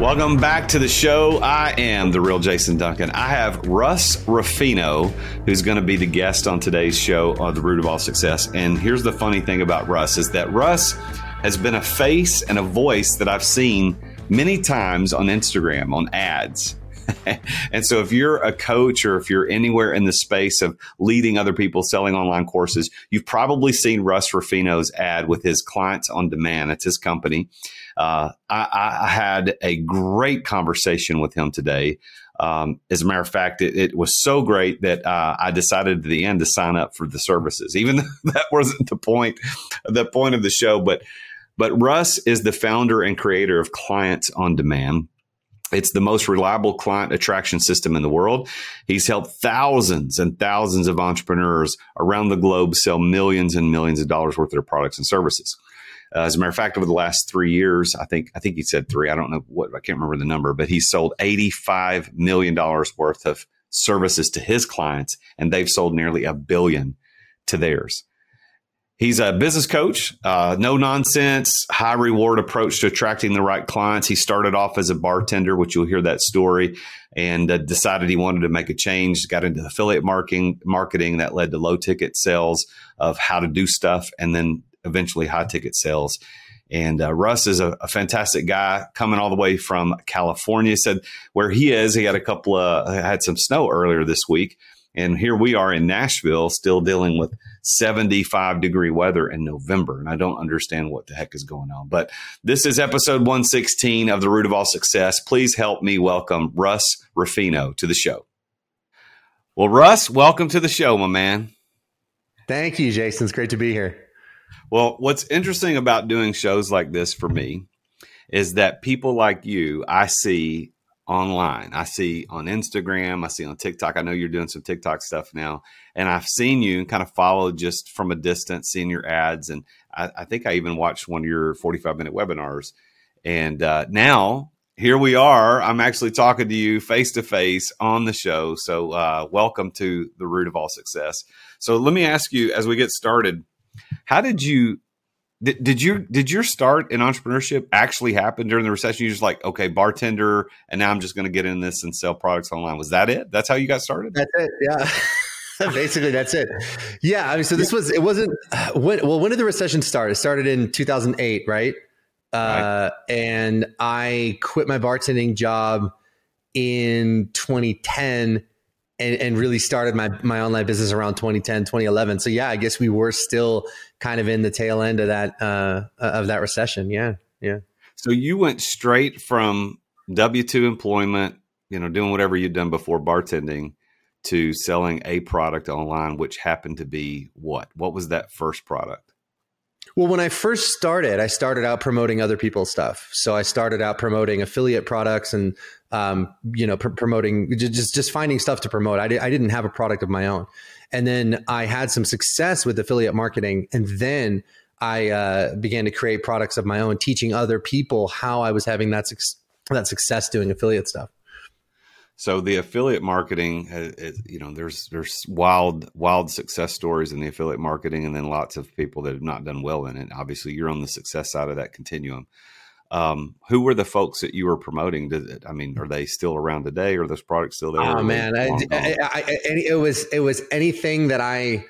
Welcome back to the show. I am the real Jason Duncan. I have Russ Ruffino, who's going to be the guest on today's show on The Root of All Success. And here's the funny thing about Russ is that Russ has been a face and a voice that I've seen many times on Instagram on ads. and so if you're a coach or if you're anywhere in the space of leading other people selling online courses, you've probably seen Russ Ruffino's ad with his clients on demand. It's his company. Uh, I, I, had a great conversation with him today. Um, as a matter of fact, it, it was so great that uh, I decided at the end to sign up for the services, even though that wasn't the point, the point of the show. But but Russ is the founder and creator of Clients on Demand. It's the most reliable client attraction system in the world. He's helped thousands and thousands of entrepreneurs around the globe sell millions and millions of dollars worth of their products and services. Uh, as a matter of fact, over the last three years, I think I think he said three. I don't know what I can't remember the number, but he sold eighty five million dollars worth of services to his clients, and they've sold nearly a billion to theirs. He's a business coach, uh, no nonsense, high reward approach to attracting the right clients. He started off as a bartender, which you'll hear that story, and uh, decided he wanted to make a change. Got into affiliate marketing, marketing that led to low ticket sales of how to do stuff, and then eventually high ticket sales. And uh, Russ is a, a, fantastic guy coming all the way from California. Said where he is, he had a couple of had some snow earlier this week, and here we are in Nashville, still dealing with 75 degree weather in November. And I don't understand what the heck is going on. But this is episode 116 of The Root of All Success. Please help me welcome Russ Ruffino to the show. Well, Russ, welcome to the show, my man. Thank you, Jason. It's great to be here. Well, what's interesting about doing shows like this for me is that people like you, I see online. I see on Instagram, I see on TikTok. I know you're doing some TikTok stuff now, and I've seen you and kind of followed just from a distance, seeing your ads. And I, I think I even watched one of your 45 minute webinars. And uh, now here we are. I'm actually talking to you face to face on the show. So, uh, welcome to the root of all success. So, let me ask you as we get started, how did you did, did your did your start in entrepreneurship actually happen during the recession? You're just like okay, bartender, and now I'm just going to get in this and sell products online. Was that it? That's how you got started? That's it. Yeah. Basically, that's it. Yeah. I mean, so this was it wasn't when well when did the recession start? It started in 2008, right? Uh, right. and I quit my bartending job in 2010 and, and really started my, my online business around 2010, 2011. So yeah, I guess we were still kind of in the tail end of that, uh, of that recession. Yeah. Yeah. So you went straight from W 2 employment, you know, doing whatever you'd done before bartending to selling a product online, which happened to be what? What was that first product? Well, when I first started, I started out promoting other people's stuff. So I started out promoting affiliate products and um, you know, pr- promoting just just finding stuff to promote. I, di- I didn't have a product of my own, and then I had some success with affiliate marketing, and then I uh, began to create products of my own, teaching other people how I was having that su- that success doing affiliate stuff. So the affiliate marketing, is, you know, there's there's wild wild success stories in the affiliate marketing, and then lots of people that have not done well in it. Obviously, you're on the success side of that continuum. Um, who were the folks that you were promoting? Did, I mean, are they still around today? Are those products still there? Oh man, I, I, I, it was it was anything that I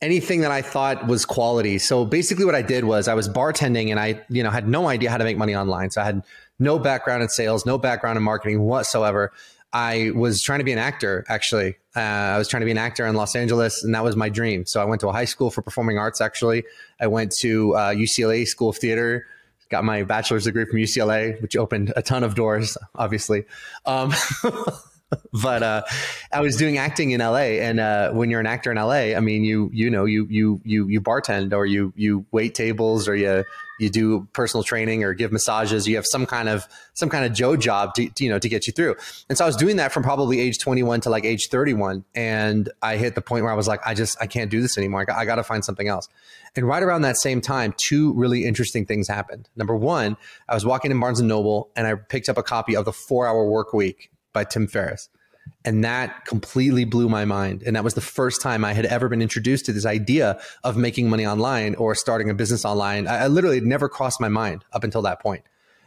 anything that I thought was quality. So basically, what I did was I was bartending, and I you know had no idea how to make money online. So I had no background in sales, no background in marketing whatsoever. I was trying to be an actor. Actually, uh, I was trying to be an actor in Los Angeles, and that was my dream. So I went to a high school for performing arts. Actually, I went to uh, UCLA School of Theater. Got my bachelor's degree from UCLA, which opened a ton of doors, obviously. Um, but uh, I was doing acting in LA, and uh, when you're an actor in LA, I mean, you you know you you you you bartend or you you wait tables or you you do personal training or give massages. You have some kind of some kind of Joe job to, to you know to get you through. And so I was doing that from probably age 21 to like age 31, and I hit the point where I was like, I just I can't do this anymore. I got, to find something else. And right around that same time, two really interesting things happened. Number one, I was walking in Barnes and Noble, and I picked up a copy of the Four Hour Work Week by Tim Ferriss. And that completely blew my mind. And that was the first time I had ever been introduced to this idea of making money online or starting a business online. I, I literally never crossed my mind up until that point.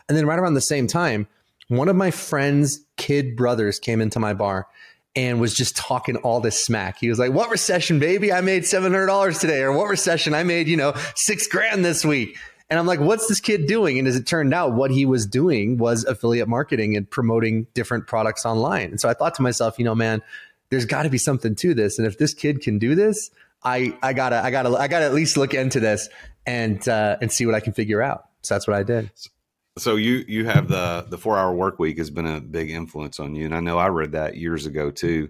And then right around the same time, one of my friend's kid brothers came into my bar and was just talking all this smack. He was like, What recession, baby? I made $700 today. Or what recession? I made, you know, six grand this week. And I'm like, what's this kid doing? And as it turned out, what he was doing was affiliate marketing and promoting different products online. And so I thought to myself, you know, man, there's got to be something to this. And if this kid can do this, I, I gotta, I gotta, I gotta at least look into this and, uh, and see what I can figure out. So that's what I did. So you you have the the four hour work week has been a big influence on you, and I know I read that years ago too,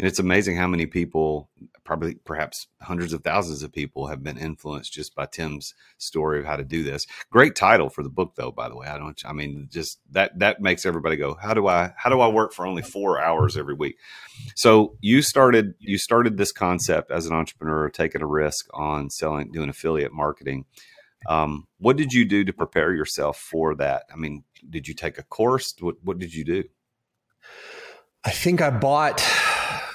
and it's amazing how many people, probably perhaps hundreds of thousands of people, have been influenced just by Tim's story of how to do this. Great title for the book, though. By the way, I don't. I mean, just that that makes everybody go, how do I how do I work for only four hours every week? So you started you started this concept as an entrepreneur, taking a risk on selling, doing affiliate marketing um, what did you do to prepare yourself for that? I mean, did you take a course? What, what did you do? I think I bought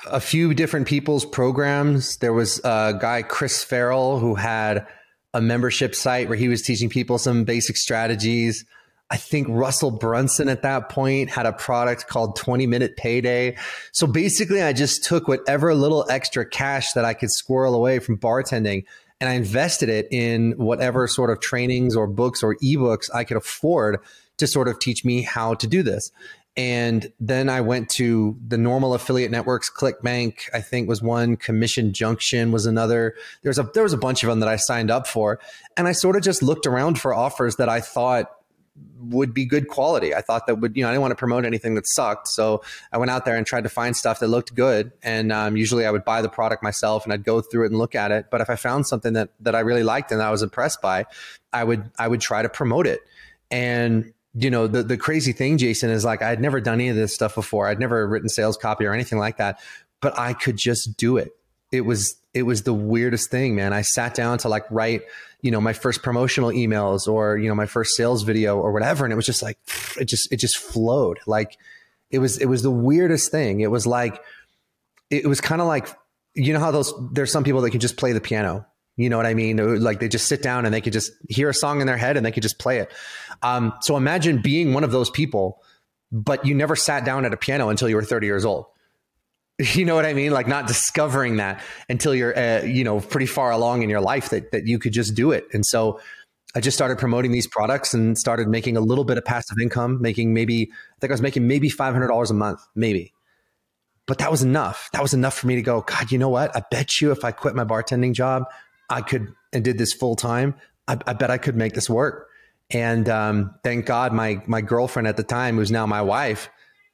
a few different people's programs. There was a guy, Chris Farrell, who had a membership site where he was teaching people some basic strategies. I think Russell Brunson at that point had a product called 20 Minute Payday. So basically, I just took whatever little extra cash that I could squirrel away from bartending and I invested it in whatever sort of trainings or books or ebooks I could afford to sort of teach me how to do this. And then I went to the normal affiliate networks. ClickBank, I think, was one. Commission Junction was another. There's a there was a bunch of them that I signed up for, and I sort of just looked around for offers that I thought would be good quality. I thought that would, you know, I didn't want to promote anything that sucked. So I went out there and tried to find stuff that looked good. And um, usually I would buy the product myself and I'd go through it and look at it. But if I found something that, that I really liked and I was impressed by, I would, I would try to promote it. And, you know, the, the crazy thing, Jason, is like, I'd never done any of this stuff before. I'd never written sales copy or anything like that, but I could just do it. It was, it was the weirdest thing, man. I sat down to like write, you know, my first promotional emails or, you know, my first sales video or whatever. And it was just like, it just, it just flowed. Like it was, it was the weirdest thing. It was like, it was kind of like, you know how those, there's some people that can just play the piano. You know what I mean? Like they just sit down and they could just hear a song in their head and they could just play it. Um, so imagine being one of those people, but you never sat down at a piano until you were 30 years old. You know what I mean? Like not discovering that until you're, uh, you know, pretty far along in your life that that you could just do it. And so I just started promoting these products and started making a little bit of passive income, making maybe I think I was making maybe five hundred dollars a month, maybe. But that was enough. That was enough for me to go. God, you know what? I bet you if I quit my bartending job, I could and did this full time. I, I bet I could make this work. And um, thank God, my my girlfriend at the time, who's now my wife,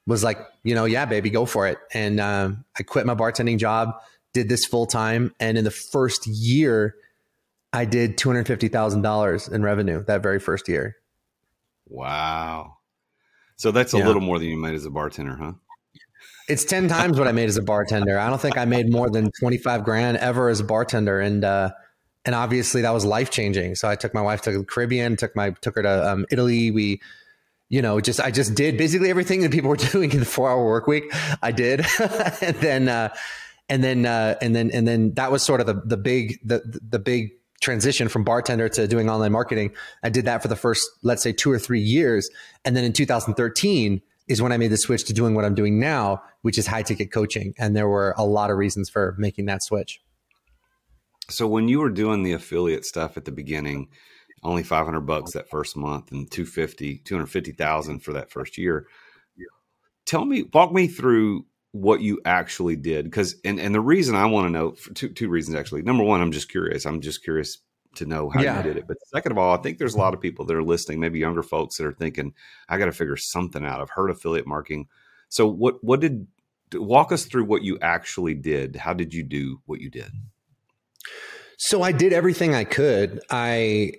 was like, you know, yeah, baby, go for it. And um, I quit my bartending job, did this full time, and in the first year, I did two hundred fifty thousand dollars in revenue that very first year. Wow! So that's a yeah. little more than you made as a bartender, huh? It's ten times what I made as a bartender. I don't think I made more than twenty five grand ever as a bartender, and uh, and obviously that was life changing. So I took my wife to the Caribbean, took my took her to um, Italy. We you know, just I just did basically everything that people were doing in the four hour work week. I did, and then uh, and then uh, and then and then that was sort of the the big the the big transition from bartender to doing online marketing. I did that for the first let's say two or three years, and then in 2013 is when I made the switch to doing what I'm doing now, which is high ticket coaching. And there were a lot of reasons for making that switch. So when you were doing the affiliate stuff at the beginning only 500 bucks that first month and 250 250,000 for that first year. Tell me, walk me through what you actually did because and, and the reason i want to know for two, two reasons actually. Number one i'm just curious. I'm just curious to know how yeah. you did it. But second of all i think there's a lot of people that are listening maybe younger folks that are thinking i got to figure something out. I've heard affiliate marketing. So what what did walk us through what you actually did. How did you do what you did? So i did everything i could. I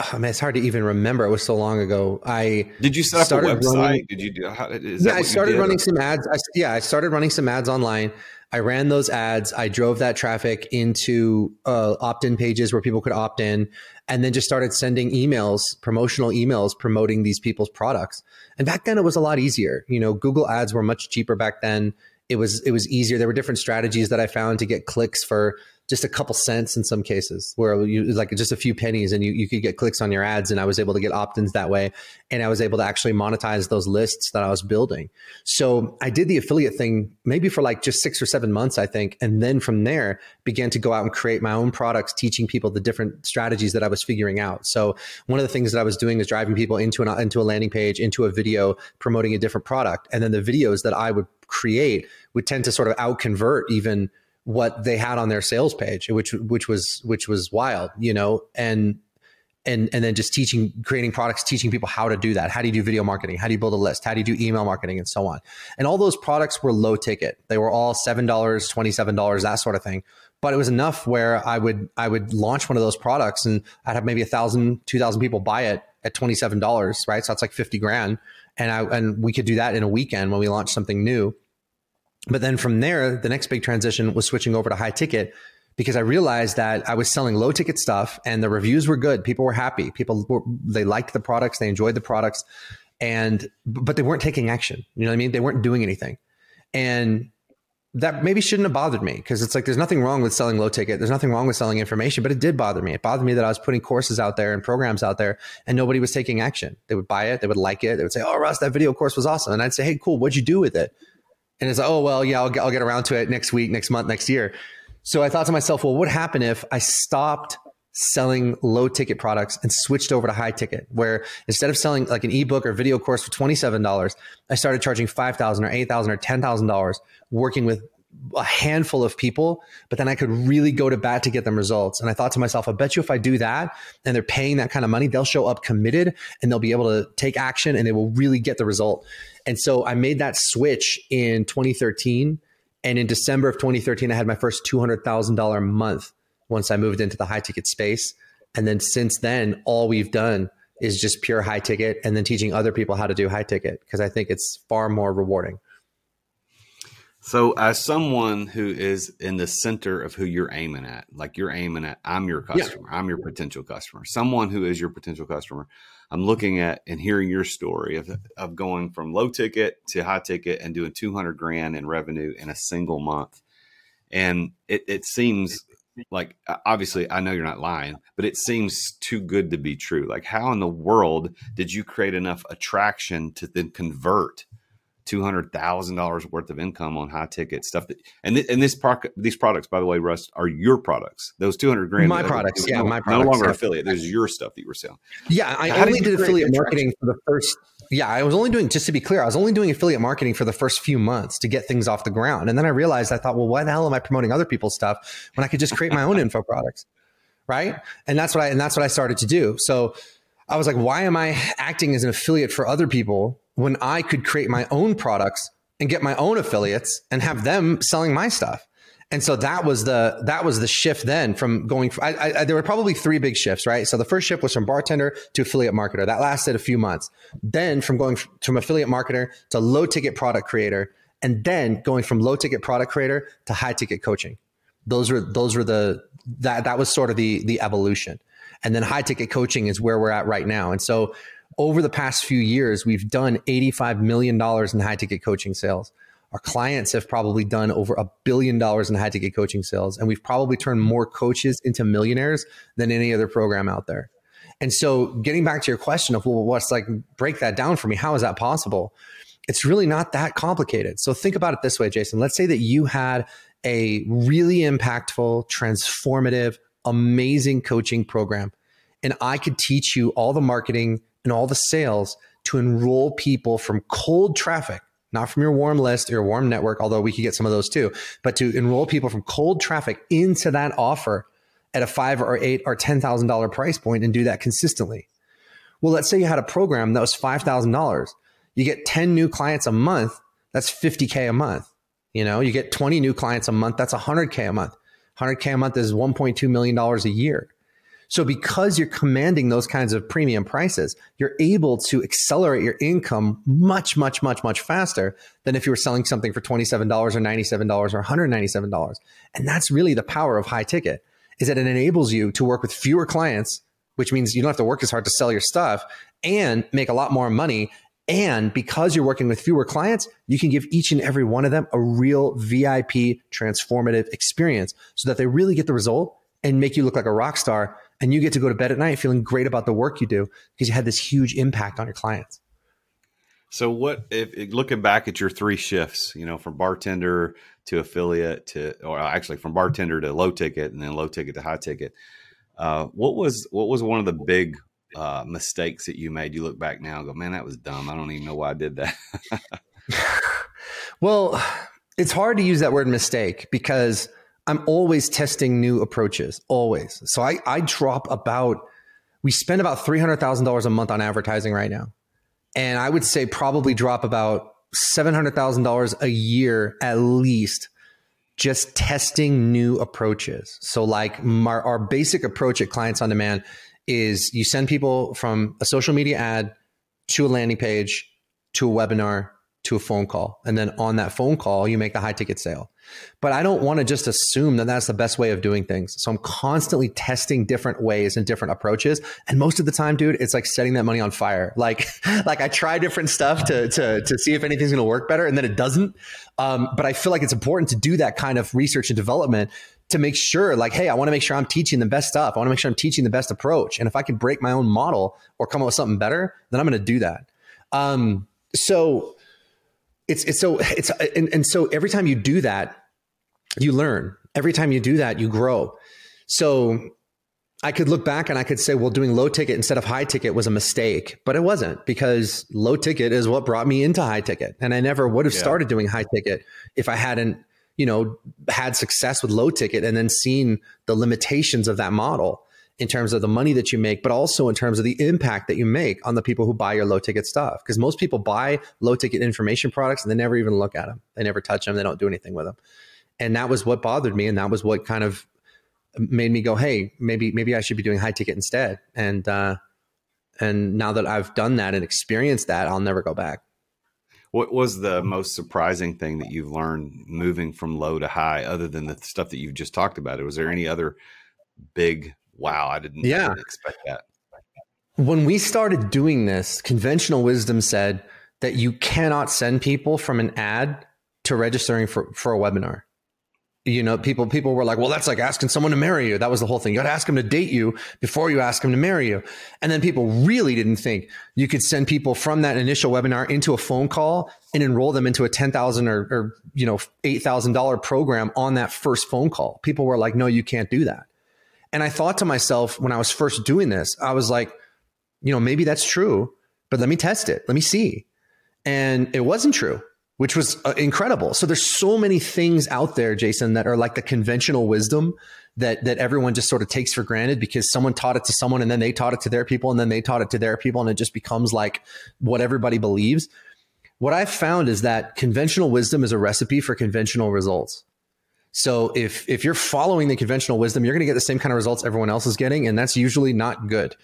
I mean, it's hard to even remember. It was so long ago. I did you set up a website? Running, did you do? How, yeah, I started running some ads. I, yeah, I started running some ads online. I ran those ads. I drove that traffic into uh, opt-in pages where people could opt in, and then just started sending emails, promotional emails, promoting these people's products. And back then, it was a lot easier. You know, Google Ads were much cheaper back then. It was it was easier. There were different strategies that I found to get clicks for just a couple cents in some cases where you like just a few pennies and you, you could get clicks on your ads and i was able to get opt-ins that way and i was able to actually monetize those lists that i was building. So i did the affiliate thing maybe for like just six or seven months i think and then from there began to go out and create my own products teaching people the different strategies that i was figuring out. So one of the things that i was doing was driving people into an into a landing page into a video promoting a different product and then the videos that i would create would tend to sort of out convert even what they had on their sales page, which which was which was wild, you know, and and and then just teaching creating products teaching people how to do that. How do you do video marketing? How do you build a list? How do you do email marketing? And so on. And all those products were low ticket. They were all $7 $27 that sort of thing. But it was enough where i would i would launch one of those products and i'd have maybe a thousand two thousand people buy it at $27 right? So that's like 50 grand. And i and we could do that in a weekend when we launched something new but then from there, the next big transition was switching over to high ticket because I realized that I was selling low ticket stuff and the reviews were good. People were happy. People were, they liked the products, they enjoyed the products, and but they weren't taking action. You know what I mean? They weren't doing anything, and that maybe shouldn't have bothered me because it's like there's nothing wrong with selling low ticket. There's nothing wrong with selling information, but it did bother me. It bothered me that I was putting courses out there and programs out there and nobody was taking action. They would buy it, they would like it, they would say, "Oh, Russ, that video course was awesome," and I'd say, "Hey, cool, what'd you do with it?" And it's like, oh, well, yeah, I'll get, I'll get around to it next week, next month, next year. So I thought to myself, well, what would happen if I stopped selling low ticket products and switched over to high ticket where instead of selling like an ebook or video course for $27 i started charging $5000 or $8000 or $10000 working with a handful of people, but then I could really go to bat to get them results. And I thought to myself, I bet you if I do that and they're paying that kind of money, they'll show up committed and they'll be able to take action and they will really get the result. And so I made that switch in 2013. And in December of 2013, I had my first $200,000 month once I moved into the high ticket space. And then since then, all we've done is just pure high ticket and then teaching other people how to do high ticket because I think it's far more rewarding. So, as someone who is in the center of who you're aiming at, like you're aiming at, I'm your customer, yeah. I'm your potential customer, someone who is your potential customer, I'm looking at and hearing your story of, of going from low ticket to high ticket and doing 200 grand in revenue in a single month. And it, it seems like, obviously, I know you're not lying, but it seems too good to be true. Like, how in the world did you create enough attraction to then convert? Two hundred thousand dollars worth of income on high ticket stuff. That and th- and this pro- these products, by the way, Russ, are your products. Those two hundred grand, my products, yeah, no, my products, no longer yeah. affiliate. There's your stuff that you were selling. Yeah, I How only did, did affiliate marketing for the first. Yeah, I was only doing just to be clear, I was only doing affiliate marketing for the first few months to get things off the ground, and then I realized I thought, well, why the hell am I promoting other people's stuff when I could just create my own info products, right? And that's what I and that's what I started to do. So I was like, why am I acting as an affiliate for other people when I could create my own products and get my own affiliates and have them selling my stuff. And so that was the that was the shift then from going. I, I, there were probably three big shifts, right? So the first shift was from bartender to affiliate marketer. That lasted a few months. Then from going from affiliate marketer to low ticket product creator, and then going from low ticket product creator to high ticket coaching. Those were those were the that that was sort of the the evolution. And then high ticket coaching is where we're at right now. And so over the past few years, we've done $85 million in high ticket coaching sales. Our clients have probably done over a billion dollars in high ticket coaching sales, and we've probably turned more coaches into millionaires than any other program out there. And so, getting back to your question of, well, what's like, break that down for me. How is that possible? It's really not that complicated. So, think about it this way, Jason. Let's say that you had a really impactful, transformative, amazing coaching program, and I could teach you all the marketing and all the sales to enroll people from cold traffic, not from your warm list or your warm network, although we could get some of those too, but to enroll people from cold traffic into that offer at a five or eight or ten thousand dollar price point and do that consistently. Well, let's say you had a program that was five thousand dollars. You get 10 new clients a month, that's 50K a month. You know, you get 20 new clients a month, that's 100K a month. 100K a month is $1.2 million a year. So because you're commanding those kinds of premium prices, you're able to accelerate your income much, much, much, much faster than if you were selling something for $27 or $97 or $197. And that's really the power of high ticket is that it enables you to work with fewer clients, which means you don't have to work as hard to sell your stuff and make a lot more money and because you're working with fewer clients, you can give each and every one of them a real VIP transformative experience so that they really get the result and make you look like a rock star. And you get to go to bed at night feeling great about the work you do because you had this huge impact on your clients. So, what if looking back at your three shifts, you know, from bartender to affiliate to, or actually from bartender to low ticket and then low ticket to high ticket, uh, what was what was one of the big uh, mistakes that you made? You look back now and go, man, that was dumb. I don't even know why I did that. well, it's hard to use that word mistake because I'm always testing new approaches, always. So I, I drop about, we spend about $300,000 a month on advertising right now. And I would say probably drop about $700,000 a year at least just testing new approaches. So, like our, our, basic approach at Clients on Demand is you send people from a social media ad to a landing page to a webinar to a phone call. And then on that phone call, you make the high ticket sale. But I don't want to just assume that that's the best way of doing things. So I'm constantly testing different ways and different approaches. And most of the time, dude, it's like setting that money on fire. Like, like I try different stuff to, to, to see if anything's going to work better and then it doesn't. Um, but I feel like it's important to do that kind of research and development to make sure like hey i want to make sure i'm teaching the best stuff i want to make sure i'm teaching the best approach and if i can break my own model or come up with something better then i'm going to do that um, so it's it's so it's and, and so every time you do that you learn every time you do that you grow so I could look back and I could say, well, doing low ticket instead of high ticket was a mistake, but it wasn't because low ticket is what brought me into high ticket. And I never would have yeah. started doing high ticket if I hadn't you know, had success with low ticket and then seen the limitations of that model in terms of the money that you make, but also in terms of the impact that you make on the people who buy your low ticket stuff. Because most people buy low ticket information products and they never even look at them. They never touch them. They don't do anything with them. And that was what bothered me. And that was what kind of made me go, Hey, maybe, maybe I should be doing high ticket instead. And, uh, and now that I've done that and experienced that, I'll never go back. What was the most surprising thing that you've learned moving from low to high, other than the stuff that you've just talked about? Was there any other big wow? I didn't, yeah. Expect that. When we started doing this, conventional wisdom said that you cannot send people from an ad to registering for, for a webinar you know, people people were like, well, that's like asking someone to marry you. That was the whole thing. You got to ask them to date you before you ask them to marry you. And then people really didn't think you could send people from that initial webinar into a phone call and enroll them into a ten thousand or, or you know eight thousand dollar program on that first phone call. People were like, no, you can't do that. And I thought to myself when I was first doing this, I was like, you know, maybe that's true, but let me test it. Let me see. And it wasn't true which was uh, incredible. So there's so many things out there, Jason, that are like the conventional wisdom that that everyone just sort of takes for granted because someone taught it to someone and then they taught it to their people and then they taught it to their people and it just becomes like what everybody believes. What I've found is that conventional wisdom is a recipe for conventional results. So if if you're following the conventional wisdom, you're going to get the same kind of results everyone else is getting and that's usually not good.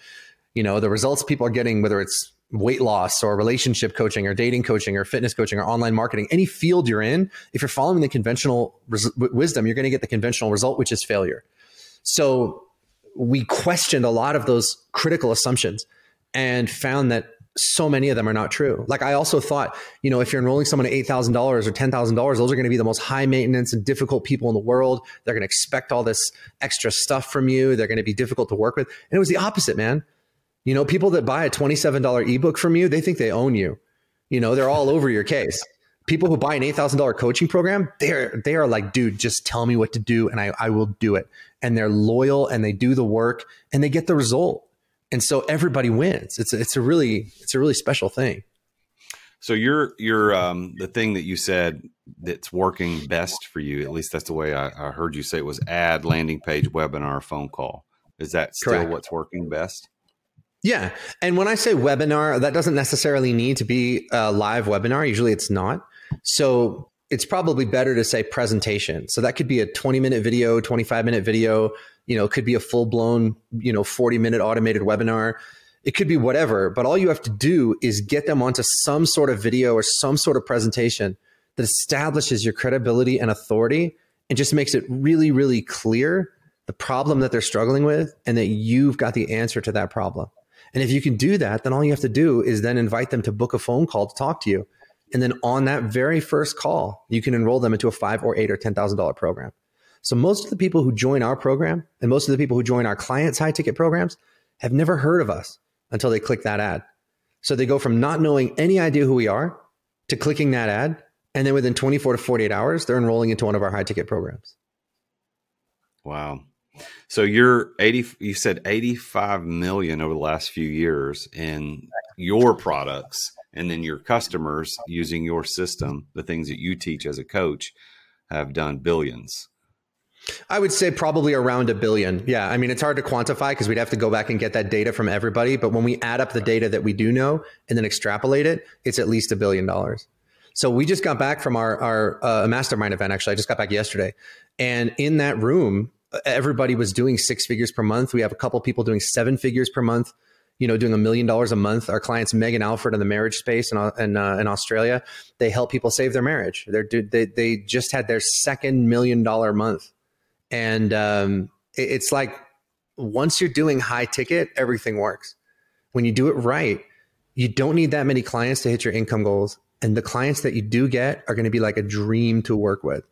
You know, the results people are getting whether it's weight loss or relationship coaching or dating coaching or fitness coaching or online marketing, any field you're in, if you're following the conventional res- wisdom, you're going to get the conventional result, which is failure. So we questioned a lot of those critical assumptions and found that so many of them are not true. Like I also thought, you know, if you're enrolling someone at $8,000 or $10,000, those are going to be the most high maintenance and difficult people in the world. They're going to expect all this extra stuff from you. They're going to be difficult to work with. And it was the opposite, man. You know, people that buy a $27 ebook from you, they think they own you. You know, they're all over your case. People who buy an $8,000 coaching program, they're, they are like, dude, just tell me what to do and I, I will do it. And they're loyal and they do the work and they get the result. And so everybody wins. It's a, it's a really it's a really special thing. So your your um, the thing that you said that's working best for you, at least that's the way I, I heard you say it was ad landing page, webinar, phone call. Is that still Correct. what's working best? Yeah, and when I say webinar, that doesn't necessarily need to be a live webinar. Usually, it's not. So it's probably better to say presentation. So that could be a 20 minute video, 25 minute video, you know, it could be a full blown, you know, 40 minute automated webinar. It could be whatever, but all you have to do is get them onto some sort of video or some sort of presentation that establishes your credibility and authority and just makes it really, really clear the problem that they're struggling with and that you've got the answer to that problem. And if you can do that, then all you have to do is then invite them to book a phone call to talk to you. And then on that very first call, you can enroll them into a five or eight or ten thousand dollar program. So most of the people who join our program and most of the people who join our clients' high ticket programs have never heard of us until they click that ad. So they go from not knowing any idea who we are to clicking that ad. And then within 24 to 48 hours, they're enrolling into one of our high ticket programs. Wow. So you're 80, you said 85 million over the last few years in your products and then your customers using your system, the things that you teach as a coach have done billions. I would say probably around a billion. Yeah. I mean, it's hard to quantify because we'd have to go back and get that data from everybody. But when we add up the data that we do know and then extrapolate it, it's at least a billion dollars. So we just got back from our, our uh, mastermind event. Actually, I just got back yesterday. And in that room, everybody was doing six figures per month. We have a couple people doing seven figures per month you know, doing a million dollars a month. Our clients, Megan Alford in the marriage space in, in, uh, in Australia, they help people save their marriage. They're, they, they just had their second million dollar month and um, it, it's like once you're doing high ticket, everything works. When you do it right, you don't need that many clients to hit your income goals. And the clients that you do get are going to be like a dream to work with.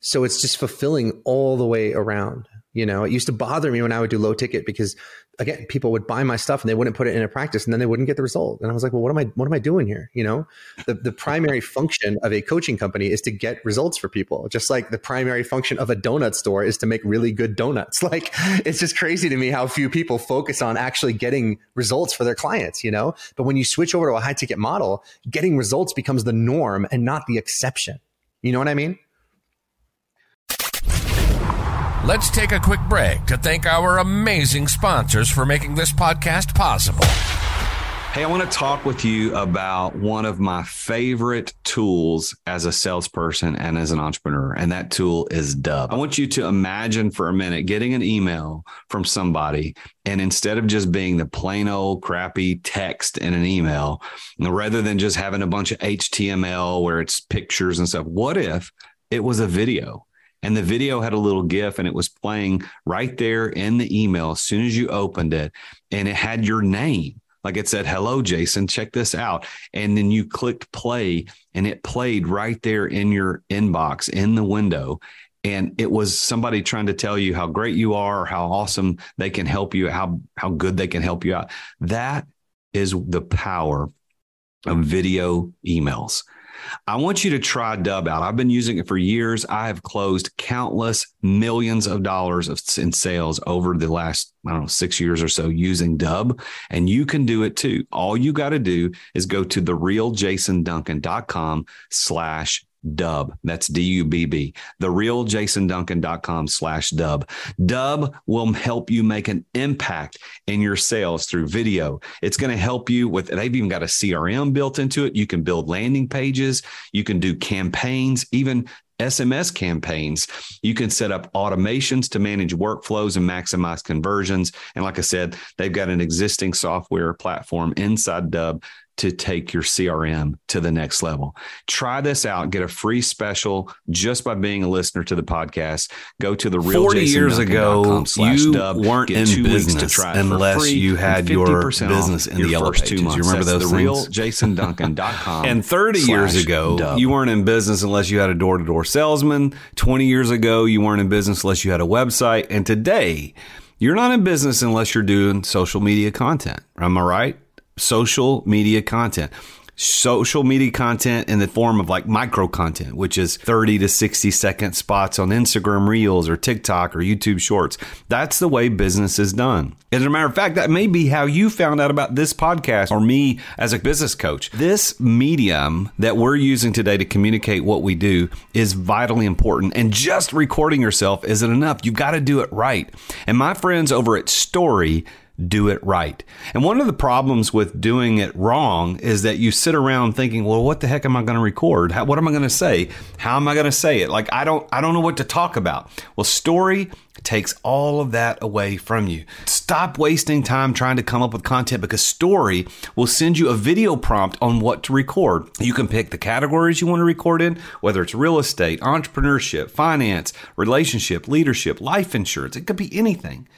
So it's just fulfilling all the way around. You know, it used to bother me when I would do low ticket because again, people would buy my stuff and they wouldn't put it in a practice and then they wouldn't get the result. And I was like, well, what am I, what am I doing here? You know, the, the primary function of a coaching company is to get results for people. Just like the primary function of a donut store is to make really good donuts. Like it's just crazy to me how few people focus on actually getting results for their clients, you know, but when you switch over to a high ticket model, getting results becomes the norm and not the exception. You know what I mean? Let's take a quick break to thank our amazing sponsors for making this podcast possible. Hey, I want to talk with you about one of my favorite tools as a salesperson and as an entrepreneur, and that tool is Dubb. I want you to imagine for a minute getting an email from somebody, and instead of just being the plain old crappy text in an email, rather than just having a bunch of HTML where it's pictures and stuff, what if it was a video? And the video had a little gif and it was playing right there in the email as soon as you opened it. And it had your name. Like it said hello jason check this out. And then you clicked play and it played right there in your inbox in the window. And it was somebody trying to tell you how great you are how awesome they can help you how how good they can help you out. That is the power of video emails I want you to try Dubb out. I've been using it for years. I have closed countless millions of dollars of, in sales over the last, I don't know, six years or so using Dubb. And you can do it too. All you got to do is go to therealjasonduncan.com slash Dubb. That's D U B B. TheRealJasonDuncan.com slash Dubb. Dubb will help you make an impact in your sales through video. It's going to help you with, they've even got a CRM built into it. You can build landing pages, you can do campaigns, even SMS campaigns. You can set up automations to manage workflows and maximize conversions. And like I said, they've got an existing software platform inside Dubb to take your CRM to the next level. Try this out. Get a free special just by being a listener to the podcast. Go to the real 40 years ago, you dub, weren't in business unless you had your business in the yellow pages. Two months. You remember That's those the jasonduncan.com. and 30 years ago, dub. you weren't in business unless you had a door to door salesman. 20 years ago, you weren't in business unless you had a website. And today, you're not in business unless you're doing social media content. Am I right? Social media content. social media content in the form of like micro content, which is 30 to 60 second spots on Instagram Reels or TikTok or YouTube Shorts. That's the way business is done. As a matter of fact, that may be how you found out about this podcast or me as a business coach. This medium that we're using today to communicate what we do is vitally important. And just recording yourself isn't enough. You've got to do it right. And my friends over at Storyy, do it right. And one of the problems with doing it wrong is that you sit around thinking, well, what the heck am I going to record? How, what am I going to say? How am I going to say it? Like, I don't, I don't know what to talk about. Well, Storyy takes all of that away from you. Stop wasting time trying to come up with content because Storyy will send you a video prompt on what to record. You can pick the categories you want to record in, whether it's real estate, entrepreneurship, finance, relationship, leadership, life insurance. It could be anything.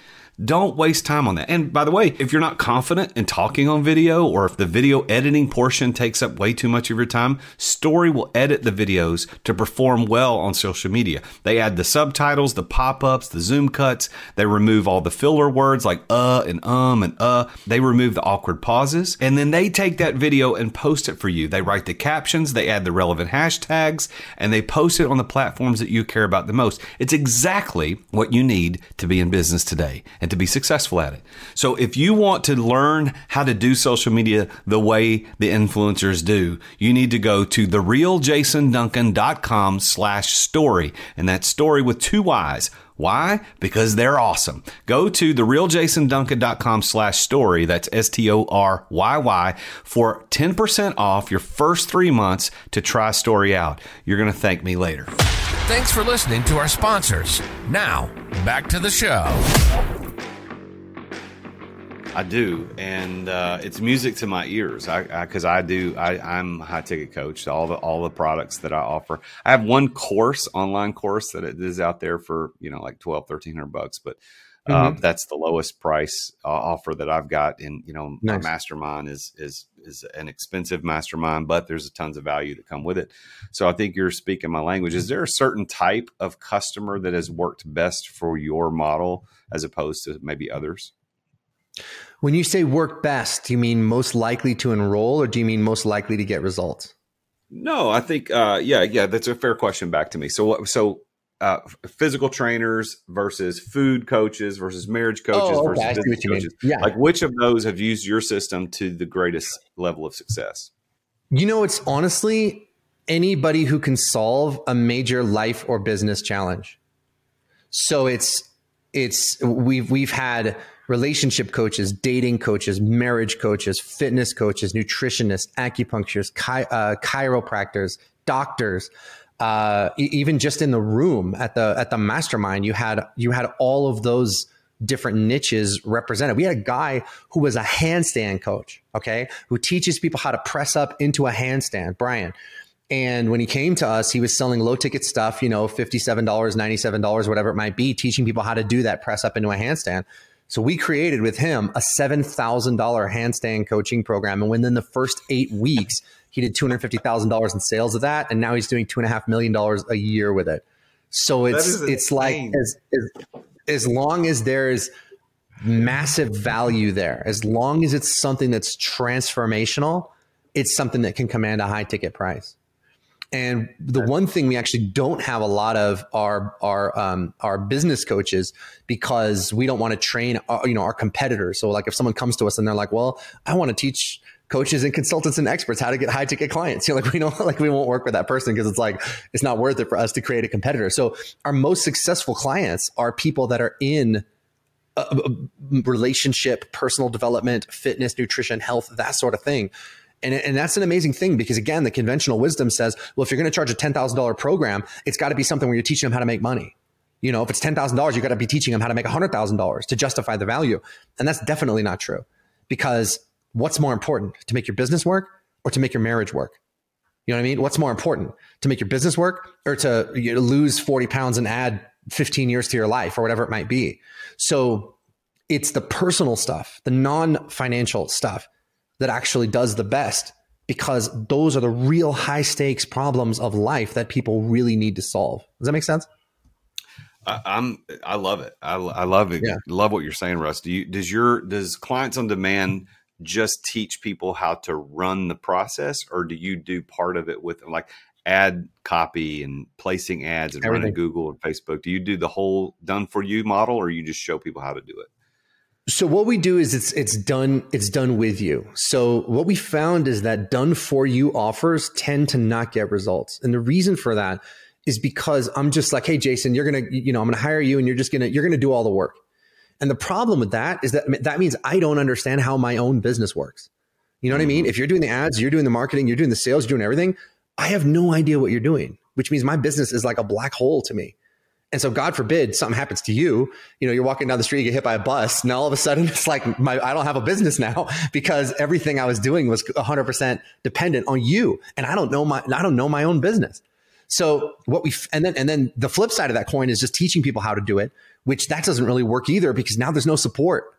Don't waste time on that. And by the way, if you're not confident in talking on video or if the video editing portion takes up way too much of your time, Storyy will edit the videos to perform well on social media. They add the subtitles, the pop ups, the zoom cuts. They remove all the filler words like uh and um and uh. They remove the awkward pauses. And then they take that video and post it for you. They write the captions, they add the relevant hashtags, and they post it on the platforms that you care about the most. It's exactly what you need to be in business today and to be successful at it. So if you want to learn how to do social media the way the influencers do, you need to go to therealjasonduncan.com slash Storyy. And that Storyy with two Y's. Why? Because they're awesome. Go to therealjasonduncan.com slash Storyy. That's S-T-O-R-Y-Y for 10% off your first three months to try Storyy out. You're going to thank me later. Thanks for listening to our sponsors. Now, back to the show. I do, and uh, it's music to my ears. I because I, I, do. I, am a high ticket coach. All the all the products that I offer. I have one course, online course that is out there for you know like 12, 1300 bucks, but. Uh, mm-hmm. that's the lowest price uh, offer that I've got. And you know, nice. my mastermind is is is an expensive mastermind, but there's tons of value to come with it. So I think you're speaking my language. Is there a certain type of customer that has worked best for your model as opposed to maybe others? When you say work best, do you mean most likely to enroll or do you mean most likely to get results? No, I think uh, yeah, yeah, that's a fair question back to me. So so uh, physical trainers versus food coaches versus marriage coaches oh, okay. versus business coaches. Yeah. Like which of those have used your system to the greatest level of success? You know, it's honestly anybody who can solve a major life or business challenge. So it's it's we've we've had relationship coaches, dating coaches, marriage coaches, fitness coaches, nutritionists, acupuncturists, chi- uh, chiropractors, doctors. Uh, even just in the room at the at the mastermind, you had you had all of those different niches represented. We had a guy who was a handstand coach, okay, who teaches people how to press up into a handstand, Brian. And when he came to us, he was selling low ticket stuff, you know, $57, $97, whatever it might be, teaching people how to do that press up into a handstand. So we created with him a $7,000 handstand coaching program. And within the first eight weeks, he did $250,000 in sales of that. And now he's doing two and a half million dollars a year with it. So it's, it's like as, as, as long as there is massive value there, as long as it's something that's transformational, it's something that can command a high ticket price. And the one thing we actually don't have a lot of are our um, our business coaches because we don't want to train our, uh, you know our competitors. So like if someone comes to us and they're like, "Well, I want to teach coaches and consultants and experts how to get high ticket clients," you know, like we don't like we won't work with that person because it's like it's not worth it for us to create a competitor. So our most successful clients are people that are in a, a relationship, personal development, fitness, nutrition, health, that sort of thing and, and that's an amazing thing because again, the conventional wisdom says, well, if you're going to charge a $10,000 program, it's got to be something where you're teaching them how to make money. You know, if it's $10,000, you got to be teaching them how to make $100,000 to justify the value. And that's definitely not true because what's more important to make your business work or to make your marriage work? You know what I mean? What's more important to make your business work or to you know, lose 40 pounds and add 15 years to your life or whatever it might be? So it's the personal stuff, the non financial stuff that actually does the best because those are the real high stakes problems of life that people really need to solve. Does that make sense? I, am I love it. I, I love it. Yeah. Love what you're saying, Russ. Do you does your does clients on demand just teach people how to run the process, or do you do part of it with like ad copy and placing ads and Everything. running Google and Facebook? Do you do the whole done for you model, or you just show people how to do it? So what we do is it's it's done it's done with you. So what we found is that done for you offers tend to not get results. And the reason for that is because I'm just like, "Hey Jason, you're going to you know, I'm going to hire you and you're just going to you're going to do all the work." And the problem with that is that that means I don't understand how my own business works. You know what I mean? Mm-hmm. If you're doing the ads, you're doing the marketing, you're doing the sales, you're doing everything, I have no idea what you're doing, which means my business is like a black hole to me. And so, God forbid something happens to you. You know, you're walking down the street, you get hit by a bus, and all of a sudden it's like my, I don't have a business now because everything I was doing was 100% dependent on you, and I don't know my I don't know my own business. So what we and then and then the flip side of that coin is just teaching people how to do it, which that doesn't really work either because now there's no support.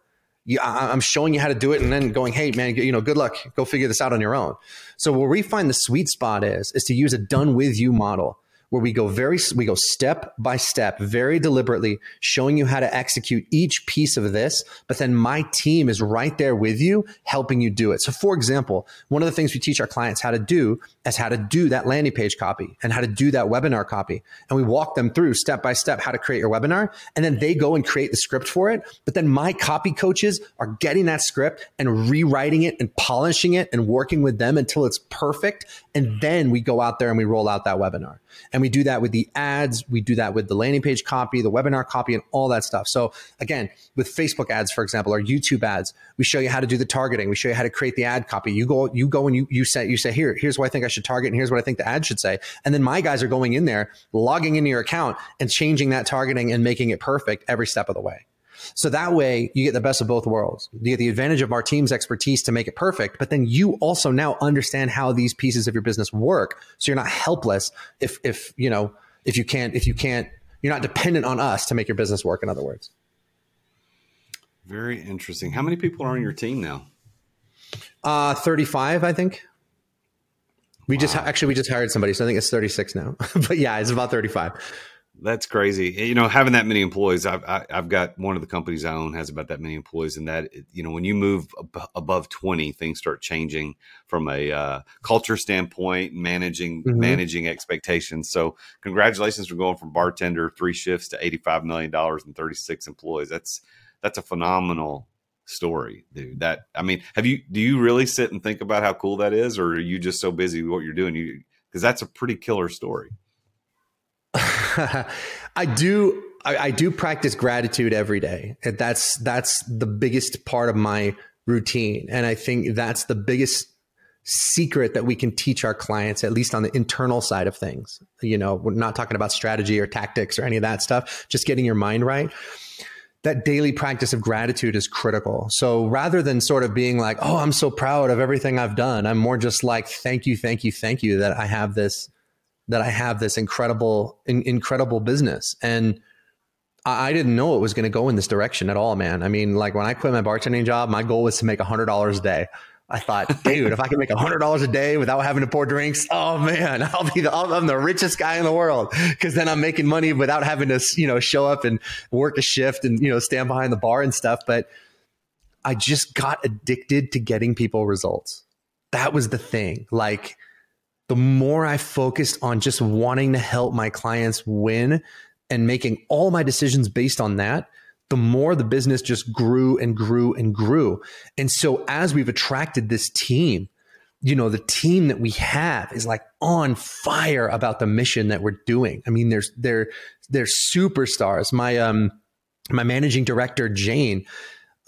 You, I, I'm showing you how to do it and then going, hey man, you know, good luck, go figure this out on your own. So where we find the sweet spot is is to use a done with you model where we go very we go step by step very deliberately showing you how to execute each piece of this but then my team is right there with you helping you do it. So for example one of the things we teach our clients how to do is how to do that landing page copy and how to do that webinar copy. And we walk them through step by step how to create your webinar and then they go and create the script for it. But then my copy coaches are getting that script and rewriting it and polishing it and working with them until it's perfect. And then we go out there and we roll out that webinar and we do that with the ads, we do that with the landing page copy, the webinar copy, and all that stuff. So again, with Facebook ads, for example, or YouTube ads, we show you how to do the targeting. We show you how to create the ad copy. You go, you go and you you say you say here, here's what I think I should target, and here's what I think the ad should say. And then my guys are going in there, logging into your account and changing that targeting and making it perfect every step of the way. So that way you get the best of both worlds. You get the advantage of our team's expertise to make it perfect, but then you also now understand how these pieces of your business work. So you're not helpless if, if, you know, if you can't, if you can't, you're not dependent on us to make your business work, in other words. Very interesting. How many people are on your team now? Uh, 35, I think. We wow. just actually we just hired somebody, so I think it's 36 now. but yeah, it's about 35. That's crazy. You know, having that many employees, I've I, have i have got one of the companies I own has about that many employees, and that you know, when you move ab- above twenty, things start changing from a uh, culture standpoint, managing mm-hmm. managing expectations. So, congratulations for going from bartender three shifts to eighty five million dollars and thirty six employees. That's that's a phenomenal story, dude. That I mean, have you do you really sit and think about how cool that is, or are you just so busy with what you're doing? You because that's a pretty killer story. I do. I, I, do practice gratitude every day. That's that's the biggest part of my routine, and I think that's the biggest secret that we can teach our clients, at least on the internal side of things. You know, we're not talking about strategy or tactics or any of that stuff. Just getting your mind right. That daily practice of gratitude is critical. So rather than sort of being like, "Oh, I'm so proud of everything I've done," I'm more just like, "Thank you, thank you, thank you that I have this." That I have this incredible, in, incredible business. And I, I didn't know it was going to go in this direction at all, man. I mean, like when I quit my bartending job, my goal was to make a hundred dollars a day. I thought, dude, if I can make a hundred dollars a day without having to pour drinks, oh man, I'll be the, I'm the richest guy in the world. Cause then I'm making money without having to, you know, show up and work a shift and, you know, stand behind the bar and stuff. But I just got addicted to getting people results. That was the thing. Like, the more I focused on just wanting to help my clients win and making all my decisions based on that, the more the business just grew and grew and grew. And so as we've attracted this team, you know, the team that we have is like on fire about the mission that we're doing. I mean, there's they're they're superstars. My um my managing director, Jane,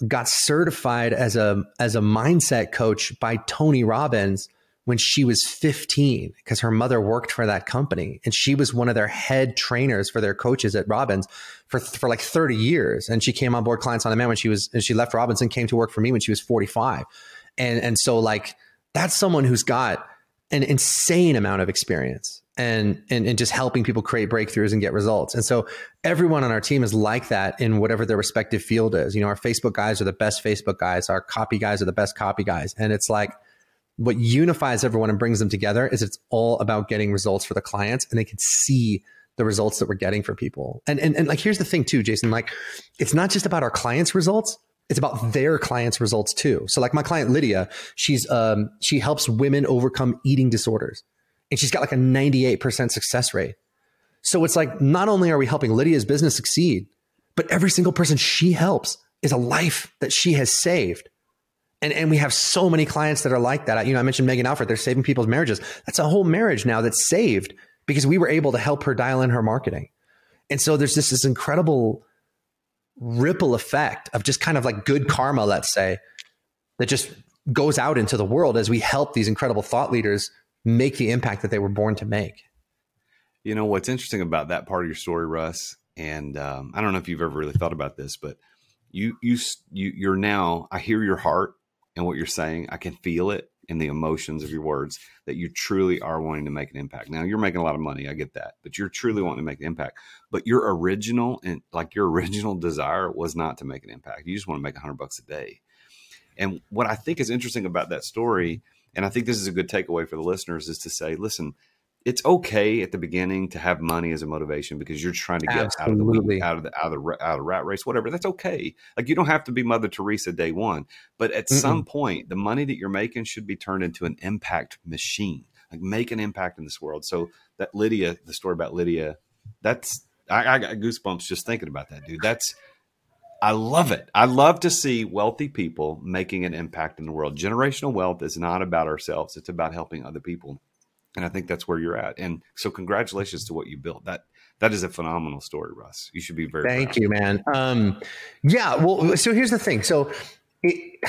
got certified as a as a mindset coach by Tony Robbins when she was 15 because her mother worked for that company and she was one of their head trainers for their coaches at Robbins for for like 30 years and she came on board clients on the demand when she was and she left Robbins and came to work for me when she was 45 and and so like that's someone who's got an insane amount of experience and, and and just helping people create breakthroughs and get results. And so everyone on our team is like that in whatever their respective field is. You know, our Facebook guys are the best Facebook guys, our copy guys are the best copy guys. And it's like what unifies everyone and brings them together is it's all about getting results for the clients and they can see the results that we're getting for people. And, and, and like, here's the thing too, Jason, like it's not just about our clients results. It's about their clients' results too. So, like my client Lydia, she's um, she helps women overcome eating disorders, and she's got like a ninety eight percent success rate. So it's like not only are we helping Lydia's business succeed, but every single person she helps is a life that she has saved. And, and we have so many clients that are like that. You know, I mentioned Megan Alfred, they're saving people's marriages. That's a whole marriage now that's saved because we were able to help her dial in her marketing. And so there's this, this incredible ripple effect of just kind of like good karma, let's say, that just goes out into the world as we help these incredible thought leaders make the impact that they were born to make. You know, what's interesting about that part of your story, Russ, and um, I don't know if you've ever really thought about this, but you, you, you, you're now, I hear your heart and what you're saying. I can feel it in the emotions of your words that you truly are wanting to make an impact. Now you're making a lot of money, I get that, but you're truly wanting to make an impact. But your original and like your original desire was not to make an impact. You just want to make a hundred bucks a day. And what I think is interesting about that story, and I think this is a good takeaway for the listeners, is to say, listen, it's okay at the beginning to have money as a motivation because you're trying to get Absolutely. out of the out of the out of the out of the rat race, whatever. That's okay. Like you don't have to be Mother Teresa day one, but at Mm-mm. some point, the money that you're making should be turned into an impact machine. Like make an impact in this world. So that Lydia, the story about Lydia, that's I, I got goosebumps just thinking about that, dude. That's I love it. I love to see wealthy people making an impact in the world. Generational wealth is not about ourselves; it's about helping other people and I think that's where you're at. And so, congratulations to what you built. That that is a phenomenal story, Russ. You should be very. Thank proud. you, man. Um, yeah. Well, so here's the thing. So. It,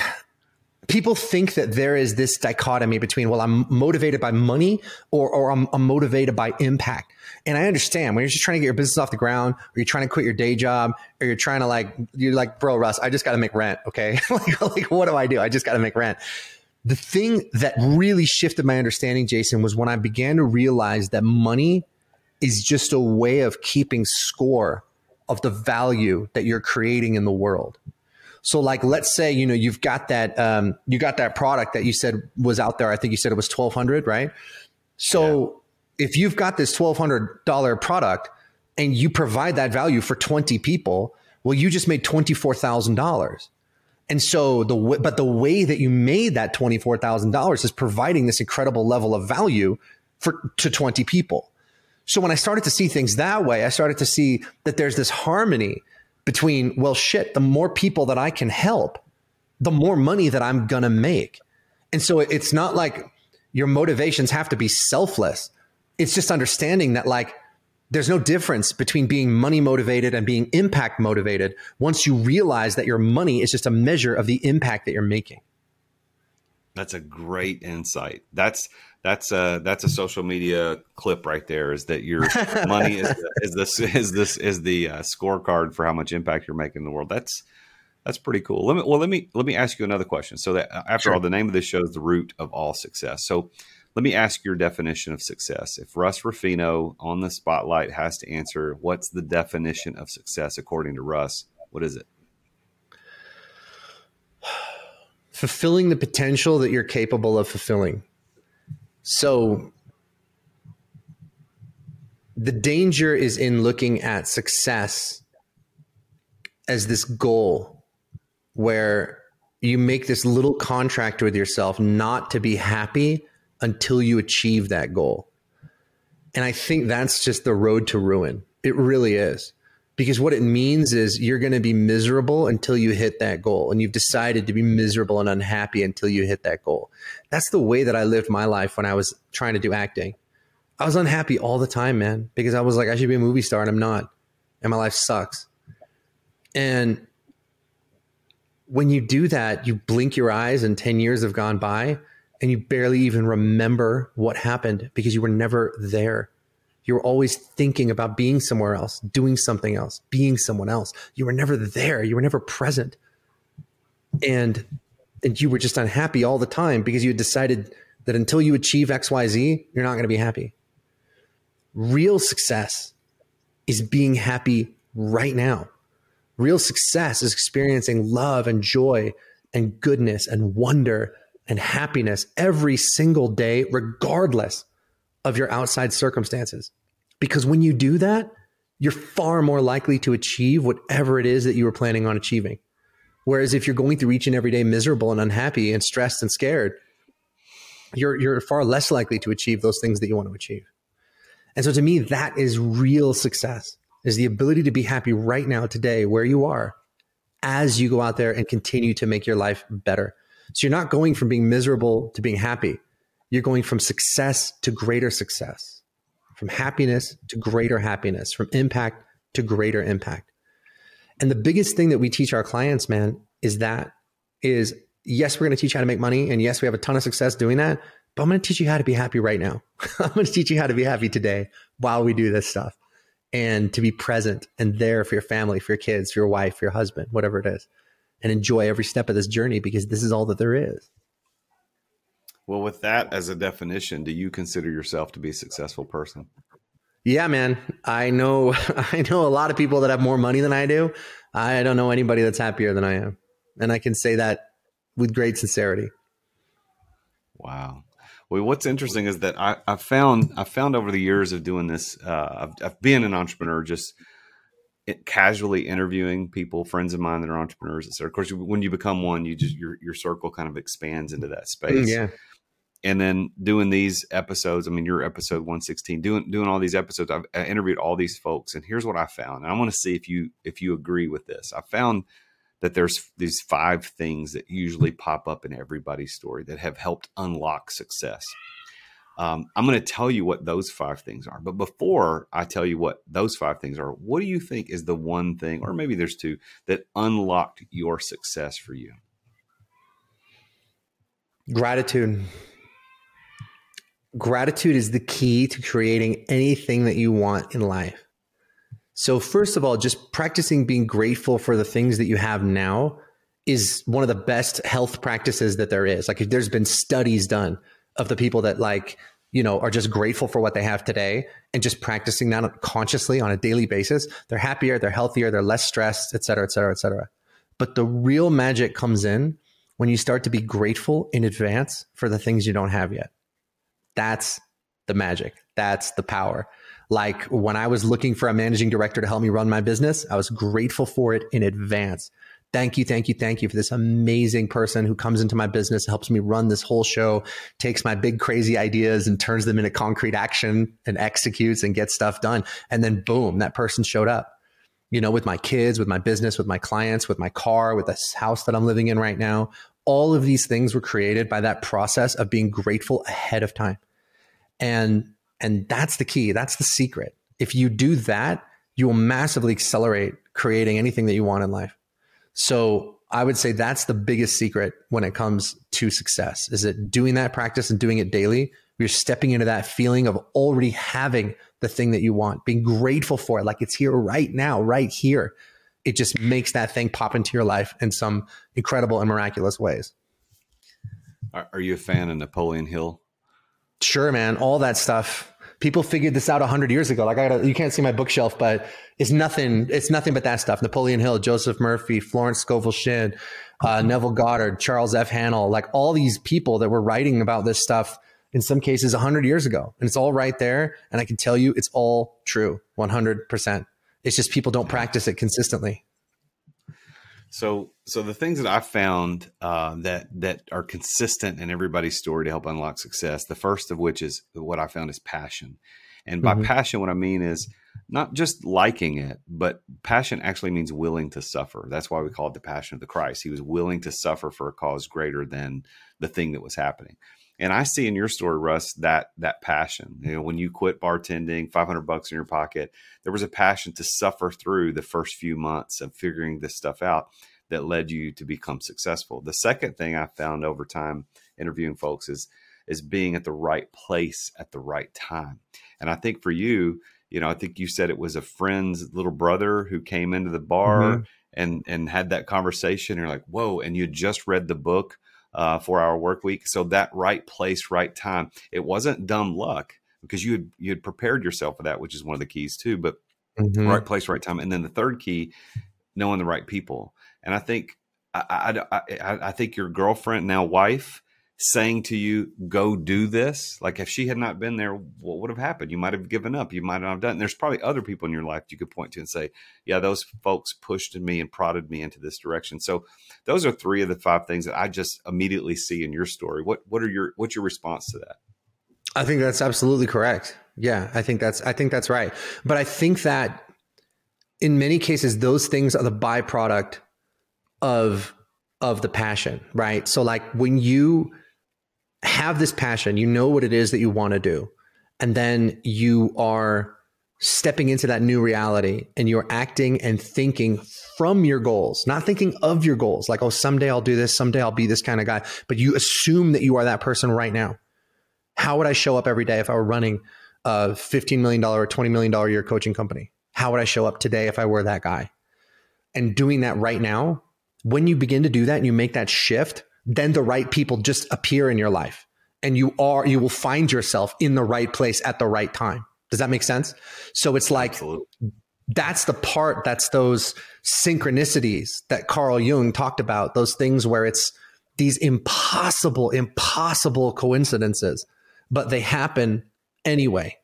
people think that there is this dichotomy between well i'm motivated by money or, or I'm, I'm, motivated by impact and i understand when you're just trying to get your business off the ground or you're trying to quit your day job or you're trying to like you're like bro russ i just got to make rent okay like, like what do i do i just got to make rent the thing that really shifted my understanding, Jason, was when I began to realize that money is just a way of keeping score of the value that you're creating in the world. So, like, let's say you know you've got that um, you got that product that you said was out there. I think you said it was twelve hundred, right? So, yeah. if you've got this twelve hundred dollar product and you provide that value for twenty people, well, you just made twenty four thousand dollars. And so the but the way that you made that twenty four thousand dollars is providing this incredible level of value for to twenty people. So when I started to see things that way, I started to see that there's this harmony between well, shit, the more people that I can help, the more money that I'm gonna make. And so it's not like your motivations have to be selfless. It's just understanding that like there's no difference between being money motivated and being impact motivated once you realize that your money is just a measure of the impact that you're making. That's a great insight. That's that's a that's a social media clip right there. Is that your money is, is this is this is the uh, scorecard for how much impact you're making in the world? That's that's pretty cool. Let me well let me let me ask you another question. So that after sure. all, the name of this show is the root of all success. So let me ask your definition of success. If Russ Ruffino on the spotlight has to answer, what's the definition of success according to Russ? What is it? Fulfilling the potential that you're capable of fulfilling. So the danger is in looking at success as this goal where you make this little contract with yourself not to be happy until you achieve that goal. And I think that's just the road to ruin. It really is. Because what it means is you're going to be miserable until you hit that goal. And you've decided to be miserable and unhappy until you hit that goal. That's the way that I lived my life when I was trying to do acting. I was unhappy all the time, man, because I was like, I should be a movie star and I'm not. And my life sucks. And when you do that, you blink your eyes and 10 years have gone by and you barely even remember what happened because you were never there. You were always thinking about being somewhere else, doing something else, being someone else. You were never there. You were never present. And and you were just unhappy all the time because you had decided that until you achieve XYZ, you're not going to be happy. Real success is being happy right now. Real success is experiencing love and joy and goodness and wonder and happiness every single day, regardless of your outside circumstances. Because when you do that, you're far more likely to achieve whatever it is that you were planning on achieving. Whereas if you're going through each and every day miserable and unhappy and stressed and scared, you're you're far less likely to achieve those things that you want to achieve. And so to me, that is real success is the ability to be happy right now, today, where you are, as you go out there and continue to make your life better. So you're not going from being miserable to being happy. You're going from success to greater success, from happiness to greater happiness, from impact to greater impact. And the biggest thing that we teach our clients, man, is that is yes, we're going to teach you how to make money. And yes, we have a ton of success doing that. But I'm going to teach you how to be happy right now. I'm going to teach you how to be happy today while we do this stuff and to be present and there for your family, for your kids, for your wife, for your husband, whatever it is, and enjoy every step of this journey because this is all that there is. Well, with that as a definition, do you consider yourself to be a successful person? Yeah, man. I know I know a lot of people that have more money than I do. I don't know anybody that's happier than I am. And I can say that with great sincerity. Wow. Well, what's interesting is that I, I found I found over the years of doing this, uh, I've, I've been an entrepreneur, just casually interviewing people, friends of mine that are entrepreneurs, etc. Of course, when you become one, you just your your circle kind of expands into that mm, space. Yeah. And then doing these episodes, I mean, your episode one sixteen, doing doing all these episodes, I've I interviewed all these folks, and here's what I found. And I want to see if you if you agree with this. I found that there's these five things that usually pop up in everybody's story that have helped unlock success. Um, I'm going to tell you what those five things are. But before I tell you what those five things are, what do you think is the one thing, or maybe there's two, that unlocked your success for you? Gratitude. Gratitude is the key to creating anything that you want in life. So, first of all, just practicing being grateful for the things that you have now is one of the best health practices that there is. Like, there's been studies done of the people that, like, you know, are just grateful for what they have today and just practicing that consciously on a daily basis, they're happier, they're healthier, they're less stressed, et cetera, et cetera, et cetera. But the real magic comes in when you start to be grateful in advance for the things you don't have yet. That's the magic. That's the power. Like when I was looking for a managing director to help me run my business, I was grateful for it in advance. Thank you, thank you, thank you for this amazing person who comes into my business, helps me run this whole show, takes my big crazy ideas and turns them into concrete action and executes and gets stuff done. And then boom, that person showed up. You know, with my kids, with my business, with my clients, with my car, with this house that I'm living in right now. All of these things were created by that process of being grateful ahead of time. And and that's the key. That's the secret. If you do that, you will massively accelerate creating anything that you want in life. So I would say that's the biggest secret when it comes to success is that doing that practice and doing it daily, you're stepping into that feeling of already having the thing that you want, being grateful for it, like it's here right now, right here. It just makes that thing pop into your life in some incredible and miraculous ways. Are, you a fan of Napoleon Hill? Sure, man. All that stuff. People figured this out hundred years ago. Like I got, you can't see my bookshelf, but it's nothing. It's nothing but that stuff. Napoleon Hill, Joseph Murphy, Florence Scovel Shinn, uh, Neville Goddard, Charles F. Haanel, like all these people that were writing about this stuff. In some cases, hundred years ago, and it's all right there. And I can tell you, it's all true, one hundred percent. It's just people don't practice it consistently. So, so the things that I found uh, that that are consistent in everybody's story to help unlock success. The first of which is what I found is passion, and by mm-hmm. passion, what I mean is not just liking it, but passion actually means willing to suffer. That's why we call it the passion of the Christ. He was willing to suffer for a cause greater than the thing that was happening. And I see in your story, Russ, that that passion. You know, when you quit bartending, five hundred bucks in your pocket, there was a passion to suffer through the first few months of figuring this stuff out that led you to become successful. The second thing I found over time interviewing folks is is being at the right place at the right time. And I think for you, you know, I think you said it was a friend's little brother who came into the bar mm-hmm. and and had that conversation. You're like, whoa! And you just read the book uh, four hour work week. So that right place, right time. It wasn't dumb luck because you had you had prepared yourself for that, which is one of the keys too. But mm-hmm. right place, right time. And then the third key, knowing the right people. And I think I, I, I, I think your girlfriend now wife saying to you, go do this? Like if she had not been there, what would have happened? You might have given up. You might not have done. There's probably other people in your life you could point to and say, yeah, those folks pushed me and prodded me into this direction. So those are three of the five things that I just immediately see in your story. What what are your what's your response to that? I think that's absolutely correct. Yeah, I think that's I think that's right. But I think that in many cases those things are the byproduct of of the passion, right? So like when you have this passion, you know what it is that you want to do, and then you are stepping into that new reality and you're acting and thinking from your goals, not thinking of your goals, like, oh, someday I'll do this, someday I'll be this kind of guy, but you assume that you are that person right now. How would I show up every day if I were running a $15 million or $20 million a year coaching company? How would I show up today if I were that guy? And doing that right now, when you begin to do that and you make that shift, then the right people just appear in your life. And you are you will find yourself in the right place at the right time. Does that make sense? So it's like Absolutely. that's the part that's those synchronicities that carl jung talked about those things where it's these impossible impossible coincidences but they happen anyway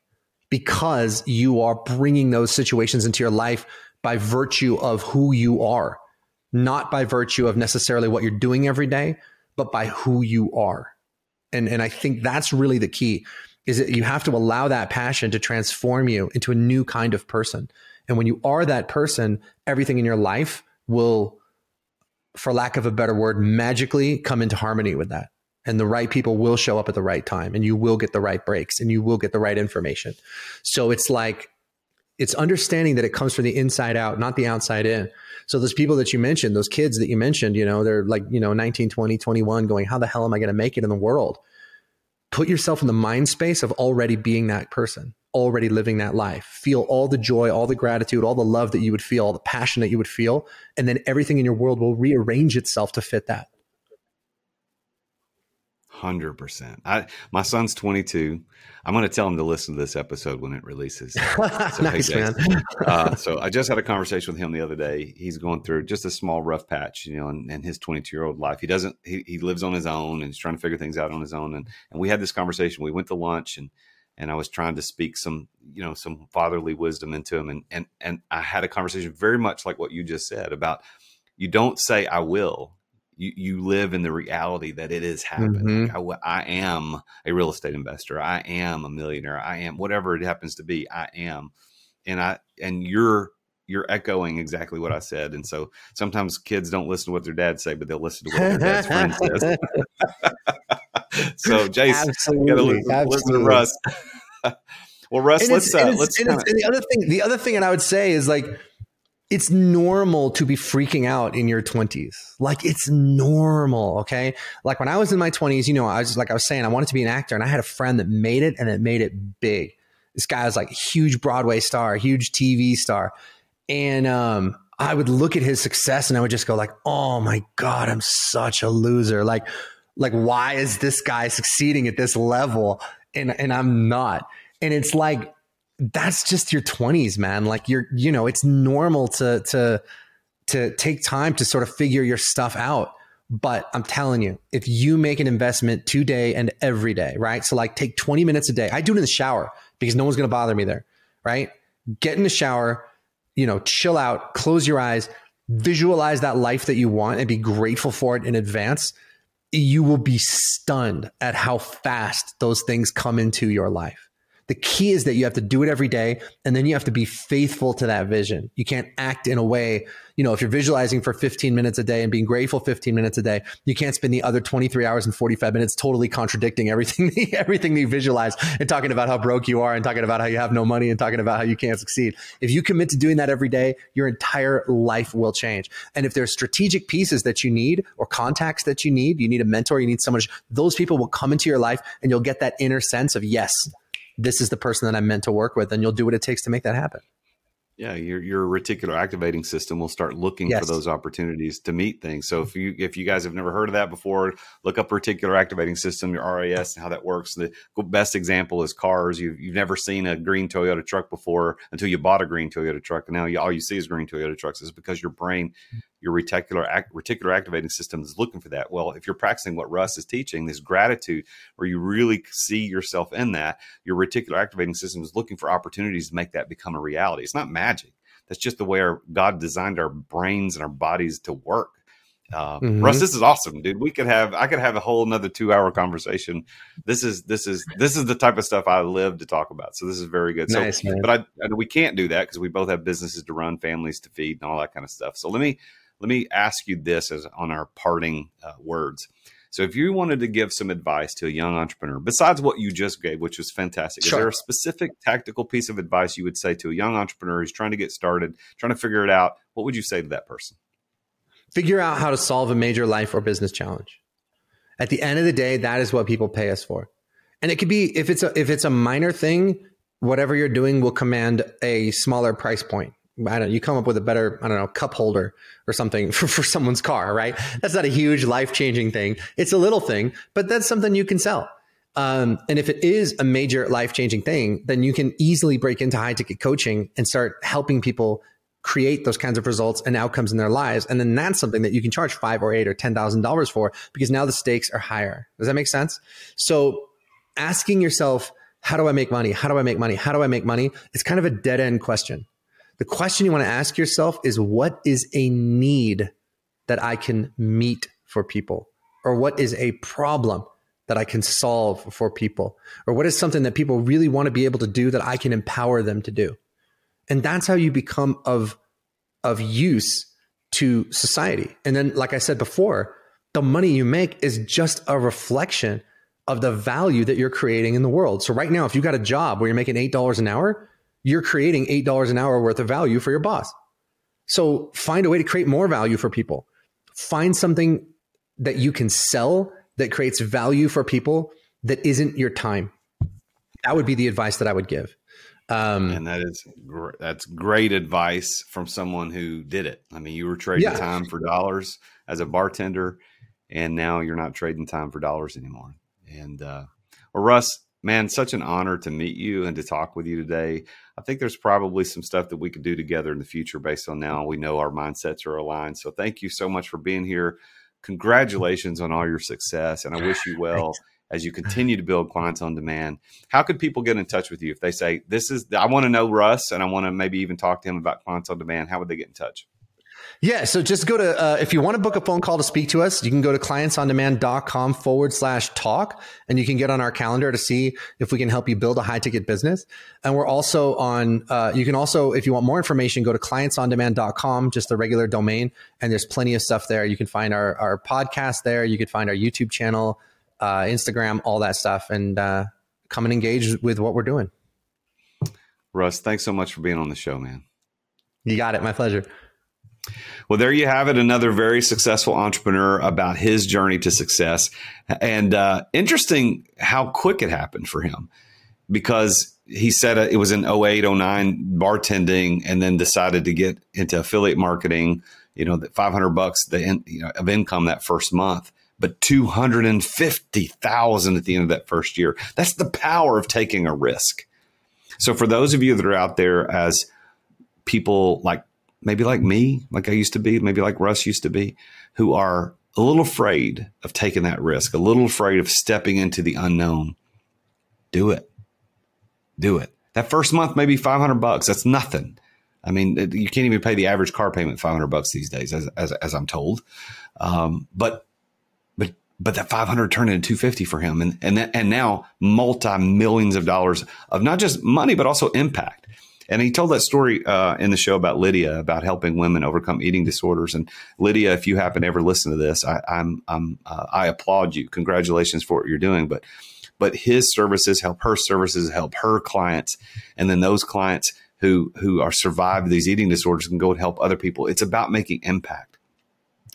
because you are bringing those situations into your life by virtue of who you are not by virtue of necessarily what you're doing every day but by who you are. And, and I think that's really the key is that you have to allow that passion to transform you into a new kind of person. And when you are that person, everything in your life will, for lack of a better word, magically come into harmony with that. And the right people will show up at the right time and you will get the right breaks and you will get the right information. So it's like, it's understanding that it comes from the inside out, not the outside in. So those people that you mentioned, those kids that you mentioned, you know, they're like, you know, 19, 20, 21 going, how the hell am I going to make it in the world? Put yourself in the mind space of already being that person, already living that life. Feel all the joy, all the gratitude, all the love that you would feel, all the passion that you would feel. And then everything in your world will rearrange itself to fit that. Hundred percent. I my son's twenty two. I'm going to tell him to listen to this episode when it releases. So, nice hey, man. uh, so I just had a conversation with him the other day. He's going through just a small rough patch, you know, in, in his 22 year old life. He doesn't. He, he lives on his own and he's trying to figure things out on his own. And and we had this conversation. We went to lunch and and I was trying to speak some, you know, some fatherly wisdom into him. And and and I had a conversation very much like what you just said about you don't say I will you, you live in the reality that it is happening. Mm-hmm. I, I, am a real estate investor. I am a millionaire. I am whatever it happens to be. I am, and I and you're you're echoing exactly what I said. And so sometimes kids don't listen to what their dad say, but they'll listen to what their dad's friend says. so Jason, absolutely, you gotta listen, listen to Russ. well, Russ, and let's uh, let's. And, kinda... the other thing, the other thing, and I would say is like it's normal to be freaking out in your 20s. Like it's normal, okay? Like when I was in my 20s, you know, I was like I was saying I wanted to be an actor and I had a friend that made it and it made it big. This guy was like a huge Broadway star, huge TV star. And um I would look at his success and I would just go like, "Oh my god, I'm such a loser." Like like why is this guy succeeding at this level and and I'm not? And it's like that's just your 20s man. Like you're you know it's normal to to to take time to sort of figure your stuff out. But i'm telling you if you make an investment today and every day right? So like take 20 minutes a day. I do it in the shower because no one's going to bother me there right? Get in the shower you know chill out close your eyes visualize that life that you want and be grateful for it in advance. You will be stunned at how fast those things come into your life the key is that you have to do it every day and then you have to be faithful to that vision. You can't act in a way, you know, if you're visualizing for 15 minutes a day and being grateful 15 minutes a day, you can't spend the other 23 hours and 45 minutes totally contradicting everything, everything you visualize and talking about how broke you are and talking about how you have no money and talking about how you can't succeed. If you commit to doing that every day, your entire life will change. And if there's strategic pieces that you need or contacts that you need, you need a mentor, you need someone, those people will come into your life and you'll get that inner sense of, yes, this is the person that I'm meant to work with, and you'll do what it takes to make that happen. Yeah, your your reticular activating system will start looking yes. for those opportunities to meet things. So mm-hmm. if you if you guys have never heard of that before, look up reticular activating system, your RAS, and how that works. The best example is cars. You've you've never seen a green Toyota truck before until you bought a green Toyota truck, and now you, all you see is green Toyota trucks. Is because your brain mm. your reticular act, reticular activating system is looking for that. Well, if you're practicing what Russ is teaching, this gratitude, where you really see yourself in that, your reticular activating system is looking for opportunities to make that become a reality. It's not magic. That's just the way our God designed our brains and our bodies to work. Uh, mm-hmm. Russ, this is awesome, dude. We could have I could have a whole another two hour conversation. This is this is this is the type of stuff I live to talk about. So this is very good. Nice, so, man. but I, I we can't do that because we both have businesses to run, families to feed, and all that kind of stuff. So let me let me ask you this as on our parting uh, words. So if you wanted to give some advice to a young entrepreneur, besides what you just gave, which was fantastic, sure. is there a specific tactical piece of advice you would say to a young entrepreneur who's trying to get started, trying to figure it out? What would you say to that person? Figure out how to solve a major life or business challenge. At the end of the day, that is what people pay us for. And it could be if it's a if it's a minor thing, whatever you're doing will command a smaller price point. I don't know, you come up with a better, I don't know, cup holder or something for, for someone's car, right? That's not a huge life changing thing. It's a little thing, but that's something you can sell. Um, and if it is a major life changing thing, then you can easily break into high ticket coaching and start helping people create those kinds of results and outcomes in their lives. And then that's something that you can charge five or eight or ten thousand dollars for because now the stakes are higher. Does that make sense? So asking yourself, how do I make money? How do I make money? How do I make money? It's kind of a dead end question. The question you want to ask yourself is what is a need that I can meet for people? Or what is a problem that I can solve for people? Or what is something that people really want to be able to do that I can empower them to do? And that's how you become of, of use to society. And then, like I said before, the money you make is just a reflection of the value that you're creating in the world. So right now, if you got a job where you're making $8 an hour, you're creating $8 an hour worth of value for your boss. So find a way to create more value for people. Find something that you can sell that creates value for people that isn't your time. That would be the advice that I would give. Um, and that is gr- that's great advice from someone who did it. I mean, you were trading yeah. time for dollars as a bartender, and now you're not trading time for dollars anymore. And uh, well, Russ, man, such an honor to meet you and to talk with you today. I think there's probably some stuff that we could do together in the future based on now we know our mindsets are aligned. So thank you so much for being here. Congratulations on all your success, and I wish you well as you continue to build clients on demand. How could people get in touch with you if they say, This is, I want to know Russ and I want to maybe even talk to him about clients on demand? How would they get in touch? Yeah. So just go to, uh, if you want to book a phone call to speak to us, you can go to clientsondemand.com forward slash talk and you can get on our calendar to see if we can help you build a high ticket business. And we're also on, uh, you can also, if you want more information, go to clientsondemand.com, just the regular domain. And there's plenty of stuff there. You can find our, our podcast there. You can find our YouTube channel, uh, Instagram, all that stuff. And uh, come and engage with what we're doing. Russ, thanks so much for being on the show, man. You got it. My pleasure. Well, there you have it. Another very successful entrepreneur about his journey to success. And uh, interesting how quick it happened for him because he said it was in 08, 09 bartending and then decided to get into affiliate marketing, you know, 500 bucks the in, you know, of income that first month, but 250,000 at the end of that first year. That's the power of taking a risk. So for those of you that are out there as people like maybe like me, like I used to be, maybe like Russ used to be, who are a little afraid of taking that risk, a little afraid of stepping into the unknown. Do it. Do it. That first month, maybe 500 bucks. That's nothing. I mean, you can't even pay the average car payment 500 bucks these days, as, as, as I'm told. Um, but, but, but that 500 turned into 250 for him. And, and, that, and now multi millions of dollars of not just money, but also impact. And he told that story uh, in the show about Lydia about helping women overcome eating disorders. And Lydia, if you happen to ever listen to this, I, I'm uh, I applaud you. Congratulations for what you're doing. But but his services help her services help her clients, and then those clients who who are survived these eating disorders can go and help other people. It's about making impact.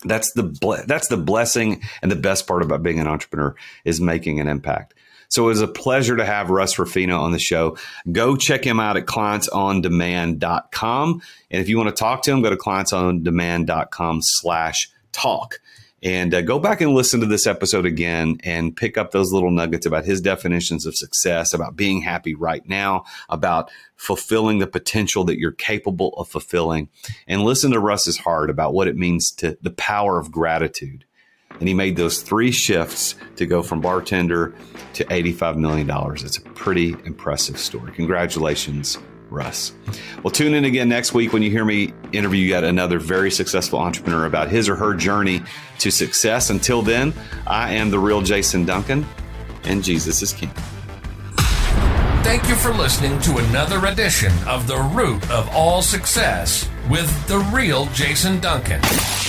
That's the that's the blessing and the best part about being an entrepreneur is making an impact. So it was a pleasure to have Russ Ruffino on the show. Go check him out at clientsondemand.com. And if you want to talk to him, go to clientsondemand.com slash talk. And uh, go back and listen to this episode again and pick up those little nuggets about his definitions of success, about being happy right now, about fulfilling the potential that you're capable of fulfilling. And listen to Russ's heart about what it means to the power of gratitude. And he made those three shifts to go from bartender to $85 million. It's a pretty impressive story. Congratulations, Russ. Well, tune in again next week when you hear me interview yet another very successful entrepreneur about his or her journey to success. Until then, I am the real Jason Duncan, and Jesus is King. Thank you for listening to another edition of The Root of All Success with the real Jason Duncan.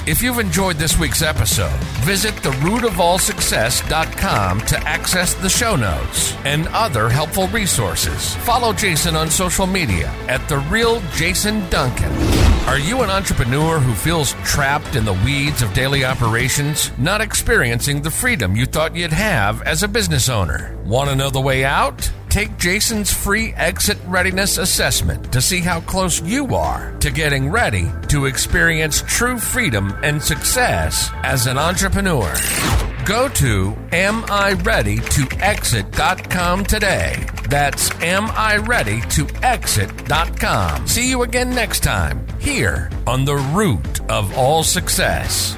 If you've enjoyed this week's episode, visit therootofallsuccess.com to access the show notes and other helpful resources. Follow Jason on social media at the real Jason Duncan. Are you an entrepreneur who feels trapped in the weeds of daily operations, not experiencing the freedom you thought you'd have as a business owner? Want to know the way out? Take Jason's free exit readiness assessment to see how close you are to ready to experience true freedom and success as an entrepreneur. Go to amireadytoexit.com today. That's amireadytoexit.com. See you again next time here on the root of all success.